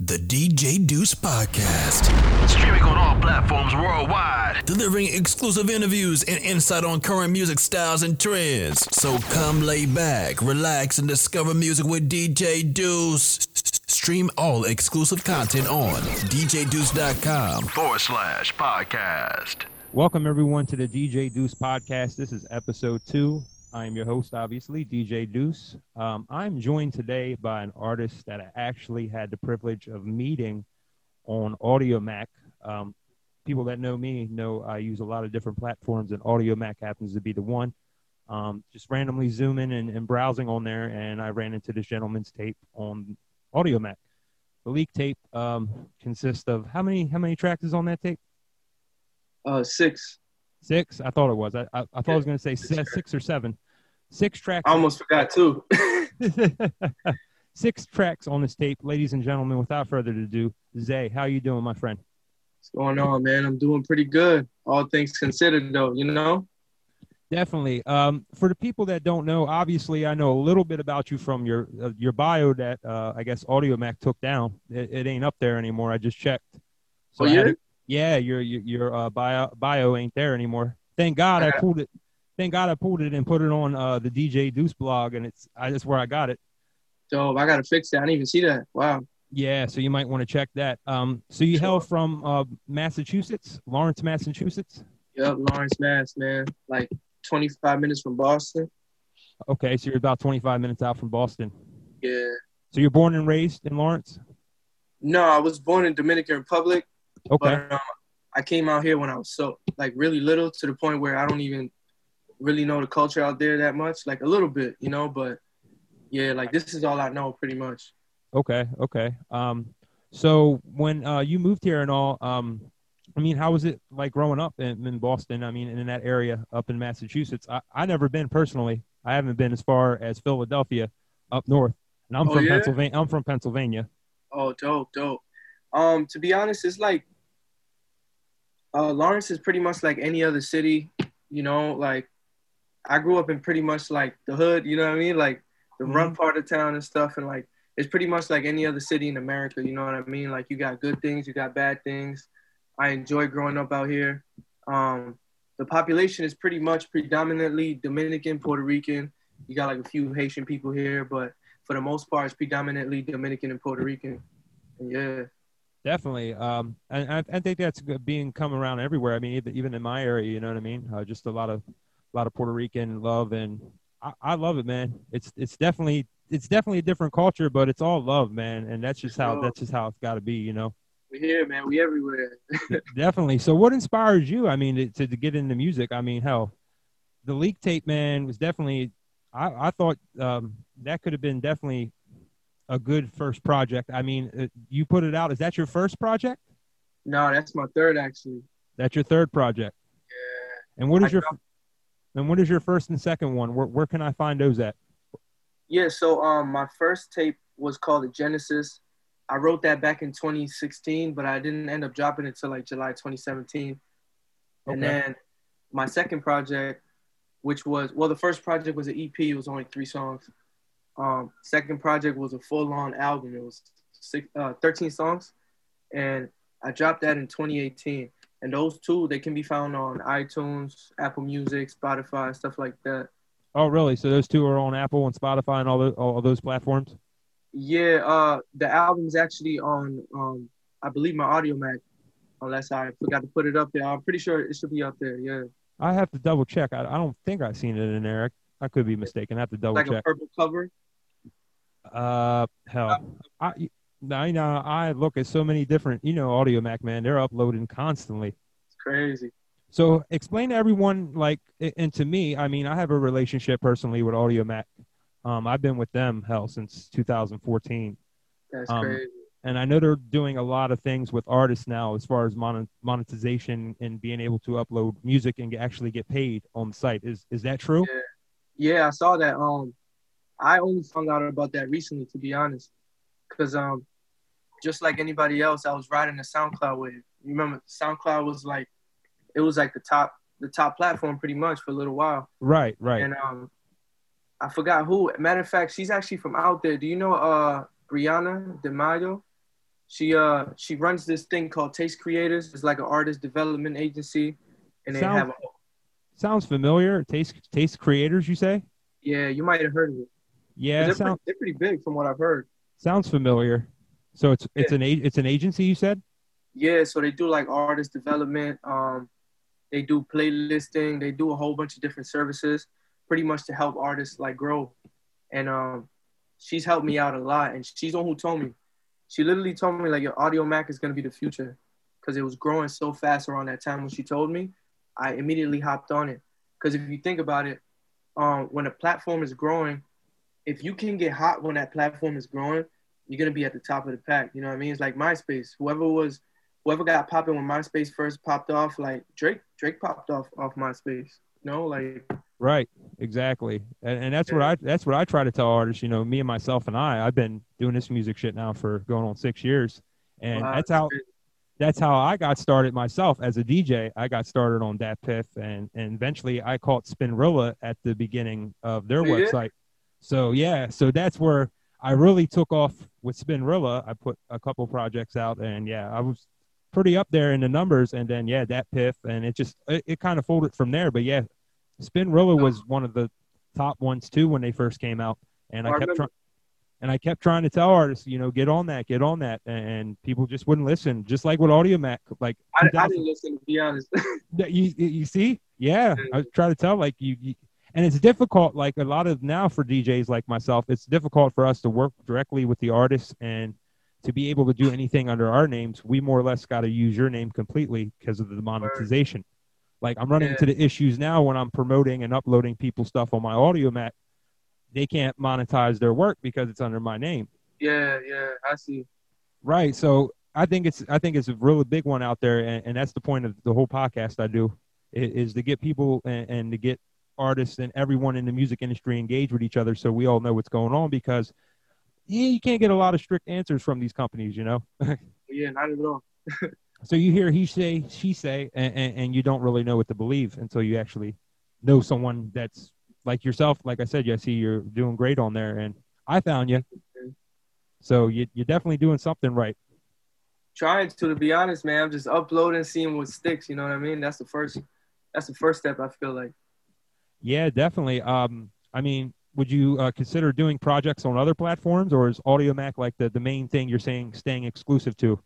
The DJ Deuce Podcast. Streaming on all platforms worldwide. Delivering exclusive interviews and insight on current music styles and trends. So come lay back, relax, and discover music with DJ Deuce. Stream all exclusive content on djdeuce.com forward slash podcast. Welcome everyone to the DJ Deuce podcast. This is episode two. I am your host, obviously, DJ Deuce. Um, I'm joined today by an artist that I actually had the privilege of meeting on Audiomack. Um, people that know me know I use a lot of different platforms, and Audiomack happens to be the one. Um, just randomly zooming and, and browsing on there, and I ran into this gentleman's tape on Audiomack. The leak tape um, consists of how many how many tracks is on that tape? Uh, six. Six? I thought it was. I, I, I thought I was going to say six or seven. Six tracks. I almost forgot too. Six tracks on this tape, ladies and gentlemen. Without further ado, ZAAY, how you doing, my friend? What's going on, man? I'm doing pretty good. All things considered, though, you know. Definitely. Um, for the people that don't know, obviously, I know a little bit about you from your uh, your bio that uh, I guess Audiomack took down. It, it, ain't up there anymore. I just checked. So oh yeah, to, yeah, your your, your uh, bio bio ain't there anymore. Thank God I pulled it thank God I pulled it and put it on uh, the DJ Deuce blog, and it's I, that's where I got it. So I got to fix that. I didn't even see that. Wow. Yeah, so you might want to check that. Um, so you sure. hail from uh, Massachusetts, Lawrence, Massachusetts. Yep, Lawrence, Mass, man. Like 25 minutes from Boston. Okay, so you're about 25 minutes out from Boston. Yeah. So you're born and raised in Lawrence? No, I was born in Dominican Republic. Okay. But, um, I came out here when I was so like really little to the point where I don't even really know the culture out there that much, like a little bit, you know, but yeah, like this is all I know pretty much. Okay, okay. Um, so when uh, you moved here and all, um, I mean, how was it like growing up in, in Boston? I mean, in that area up in Massachusetts. I I never been personally. I haven't been as far as Philadelphia up north, and I'm oh, from yeah? Pennsylvania. I'm from Pennsylvania. Oh, dope, dope. Um, to be honest, it's like uh, Lawrence is pretty much like any other city. You know, like I grew up in pretty much like the hood, you know what I mean? Like the mm-hmm. rough part of town and stuff. And like, it's pretty much like any other city in America, you know what I mean? Like you got good things, you got bad things. I enjoy growing up out here. Um, the population is pretty much predominantly Dominican, Puerto Rican. You got like a few Haitian people here, but for the most part, it's predominantly Dominican and Puerto Rican. And yeah. Definitely. Um, and I, I think that's being come around everywhere. I mean, even, even in my area, you know what I mean? Uh, just a lot of a lot of Puerto Rican love, and I, I love it, man. It's it's definitely it's definitely a different culture, but it's all love, man, and that's just how that's just how it's got to be, you know. We're here, man. We everywhere. definitely. So, what inspires you? I mean, to, to get into music. I mean, hell, the leak tape, man, was definitely. I I thought um, that could have been definitely a good first project. I mean, uh, you put it out. Is that your first project? No, that's my third actually. That's your third project. Yeah. And what is I your and what is your first and second one? Where, where can I find those at? Yeah, so um, my first tape was called the Genesis. I wrote that back in 2016, but I didn't end up dropping it until like July 2017. Okay. And then my second project, which was well, the first project was an EP. It was only three songs. Um, second project was a full-on album. It was six, uh, 13 songs, and I dropped that in 2018 and those two they can be found on iTunes, Apple Music, Spotify, stuff like that. Oh, really? So those two are on Apple and Spotify and all those all those platforms. Yeah, uh, the album's actually on, um, I believe my Audiomack, unless I forgot to put it up there. I'm pretty sure it should be up there. Yeah. I have to double check. I, I don't think I've seen it in there. I, I could be mistaken. I have to double like check. Like a purple cover. Uh, hell, I, I know I look at so many different, you know, Audiomack man. They're uploading constantly. It's crazy. So explain to everyone, like, and to me, I mean, I have a relationship personally with Audiomack. Um, I've been with them hell since 2014. That's um, crazy. And I know they're doing a lot of things with artists now, as far as monetization and being able to upload music and actually get paid on the site. Is is that true? Yeah, yeah I saw that. Um, I only found out about that recently, to be honest, because um, just like anybody else, I was riding the SoundCloud wave. You remember SoundCloud was like, it was like the top, the top platform pretty much for a little while. Right, right. And um, I forgot who. Matter of fact, she's actually from out there. Do you know uh Brianna DeMaio? She uh she runs this thing called Taste Creators. It's like an artist development agency, and they Sounds- have a, Sounds familiar. Taste Taste Creators, you say? yeah you might have heard of it. Yeah, they're, sounds pretty, they're pretty big from what I've heard. sounds familiar. So it's it's an it's an agency, you said? Yeah, so they do like artist development. Um, they do playlisting. They do a whole bunch of different services, pretty much to help artists like grow. And um, she's helped me out a lot. And she's the one who told me. She literally told me like your Audiomack is gonna be the future, because it was growing so fast around that time when she told me. I immediately hopped on it. Because if you think about it, um, when a platform is growing, if you can get hot when that platform is growing, you're gonna be at the top of the pack. You know what I mean? It's like MySpace. Whoever was whoever got popping when MySpace first popped off, like Drake, Drake popped off off MySpace. You know, like Right, exactly, and, and that's what I that's what I try to tell artists. You know, me and myself and I, I've been doing this music shit now for going on six years, and wow, that's how that's how I got started myself as a DJ. I got started on DatPiff, and and eventually I caught Spinrilla at the beginning of their Oh, yeah? website. So yeah, so that's where I really took off with Spinrilla. I put a couple projects out, and yeah, I was pretty up there in the numbers. And then yeah, DatPiff, and it just it, it kind of folded from there. But yeah, Spinrilla was one of the top ones too when they first came out, and I I kept trying. And I kept trying to tell artists, you know, get on that, get on that, and people just wouldn't listen. Just like with Audiomack, like I, I didn't listen to be honest. you you you see yeah i was trying to tell like you, you and it's difficult like a lot of now for djs like myself it's difficult for us to work directly with the artists and to be able to do anything under our names we more or less got to use your name completely because of the monetization like i'm running Yeah. into the issues now when i'm promoting and uploading people's stuff on my Audiomack they can't monetize their work because it's under my name yeah, yeah, I see. Right. So I think it's I think it's a really big one out there, and, and that's the point of the whole podcast I do, is, to get people and, and to get artists and everyone in the music industry engage with each other, so we all know what's going on. Because yeah, you can't get a lot of strict answers from these companies, you know. Yeah, not at all. so you hear he say, she say, and, and, and you don't really know what to believe until you actually know someone that's like yourself. Like I said, I see you're doing great on there, and I found you. So you, you're definitely doing something right. Trying to, to be honest, man. I'm just uploading, seeing what sticks. You know what I mean? That's the first. That's the first step. I feel like. Yeah, definitely. Um, I mean, would you uh, consider doing projects on other platforms, or is Audiomack like the, the main thing you're saying staying exclusive to?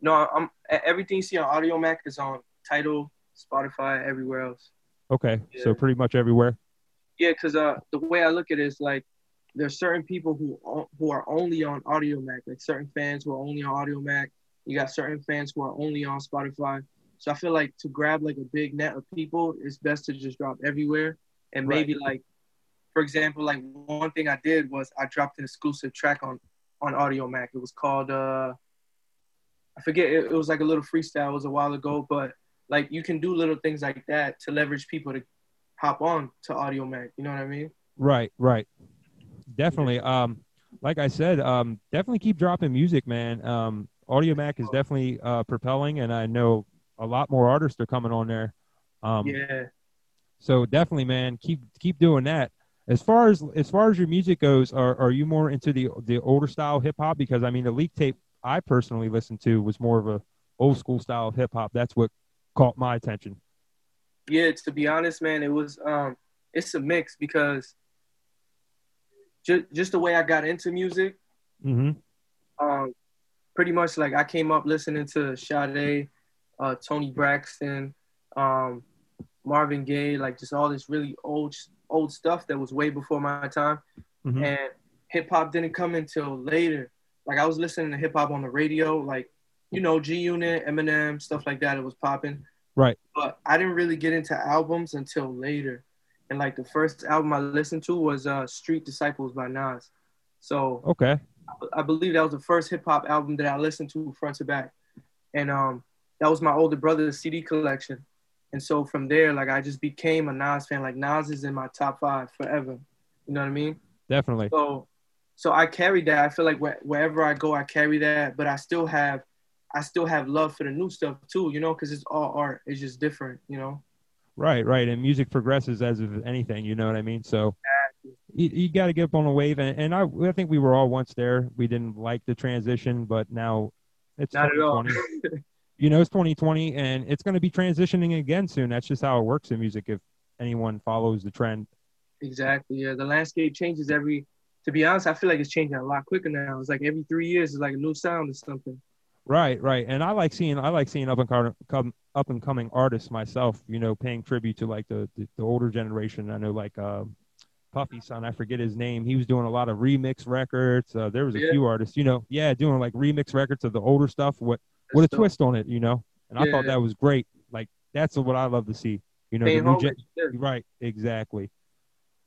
No, I'm everything you see on Audiomack is on Tidal, Spotify, everywhere else. Okay, so pretty much everywhere. Yeah, because uh, the way I look at it is like there's certain people who who are only on Audiomack, like certain fans who are only on Audiomack. You got certain fans who are only on Spotify. So I feel like to grab like a big net of people, it's best to just drop everywhere. And Right. maybe like, for example, like one thing I did was I dropped an exclusive track on on Audiomack. It was called uh, I forget. It, it was like a little freestyle. It was a while ago, but like you can do little things like that to leverage people to hop on to Audiomack. You know what I mean? Right, right. Definitely. Um, like I said, um, definitely keep dropping music, man. Um, Audiomack is definitely uh, propelling, and I know a lot more artists are coming on there. Um, yeah. So definitely, man, keep keep doing that. As far as as far as your music goes, are are you more into the the older style hip hop? Because I mean, the leak tape I personally listened to was more of a old school style of hip hop. That's what caught my attention. Yeah, to be honest, man, it was um it's a mix because just just the way I got into music, Mm-hmm. um pretty much like I came up listening to Sade, uh Toni Braxton, um Marvin Gaye, like just all this really old old stuff that was way before my time. Mhm. And hip hop didn't come until later. Like I was listening to hip hop on the radio, like you know, G Unit, Eminem, stuff like that. It was popping. Right. But I didn't really get into albums until later. And like the first album I listened to was uh, Street Disciples by Nas. So Okay. I believe that was the first hip hop album that I listened to front to back. And um, that was my older brother's CD collection. And so from there, like I just became a Nas fan. Like Nas is in my top five forever. You know what I mean? Definitely. So, so I carry that. I feel like where, wherever I go, I carry that. But I still have, I still have love for the new stuff too. You know, because it's all art. It's just different. You know. Right, right. And music progresses as of anything, you know what I mean? So you, you got to get up on a wave, and, and I I think we were all once there. We didn't like the transition, but now it's Not at all. 2020. you know, it's 2020, and it's going to be transitioning again soon. That's just how it works in music. If anyone follows the trend, Exactly. Yeah, the landscape changes every. To be honest, I feel like it's changing a lot quicker now. It's like every three years, it's like a new sound or something. Right, right. And I like seeing I like seeing up and com, come up and coming artists myself, you know, paying tribute to like the the, the older generation. I know like uh, Puffy son, I forget his name. He was doing a lot of remix records. Uh, there was a Yeah. few artists, you know, yeah, doing like remix records of the older stuff with with a dope. twist on it, you know. And I thought that was great. Like that's what I love to see. You know, the new gen- Yeah. Right, exactly.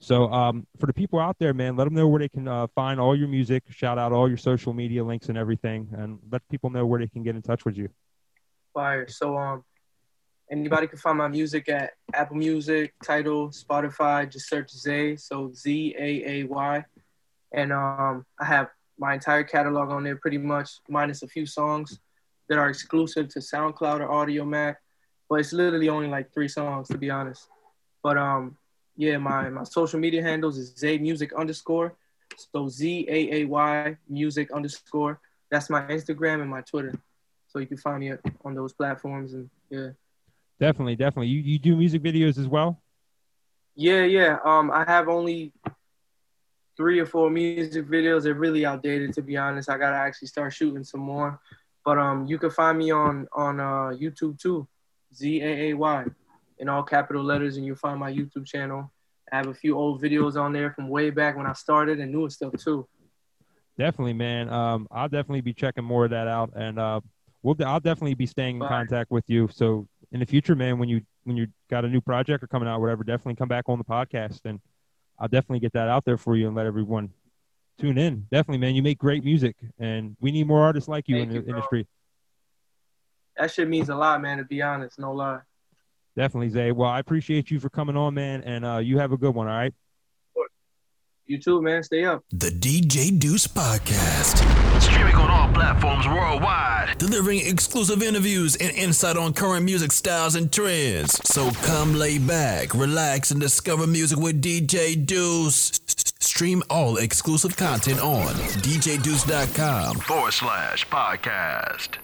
So, um, for the people out there, man, let them know where they can uh, find all your music. Shout out all your social media links and everything, and let people know where they can get in touch with you. Fire. So um, anybody can find my music at Apple Music, Tidal, Spotify. Just search ZAAY. So Z A A Y, and um, I have my entire catalog on there, pretty much minus a few songs that are exclusive to SoundCloud or Audiomack. But it's literally only like three songs, to be honest. But um, yeah, my my social media handles is ZAAY Music underscore. So Z A A Y Music underscore. That's my Instagram and my Twitter. So you can find me on those platforms and yeah. Definitely, definitely. You you do music videos as well? Yeah, yeah. Um, I have only three or four music videos. They're really outdated, to be honest. I gotta actually start shooting some more. But um, you can find me on on uh, YouTube too, Z A A Y, in all capital letters, and you'll find my YouTube channel. I have a few old videos on there from way back when I started, and newer stuff too. Definitely, man. Um, I'll definitely be checking more of that out, and uh, we'll I'll definitely be staying in Fine. contact with you. So in the future, man, when you when you got a new project or coming out, whatever, definitely come back on the podcast, and I'll definitely get that out there for you and let everyone tune in. Definitely, man. You make great music, and we need more artists like you Thank in you, the bro. industry. That shit means a lot, man. To be honest, no lie. Definitely, ZAAY. Well, I appreciate you for coming on, man, and uh, you have a good one. All right. You too, man. Stay up. The DJ Deuce Podcast. Streaming on all platforms worldwide. delivering exclusive interviews and insight on current music styles and trends. So come lay back, relax, and discover music with DJ Deuce. Stream all exclusive content on djdeuce.com. Forward slash podcast.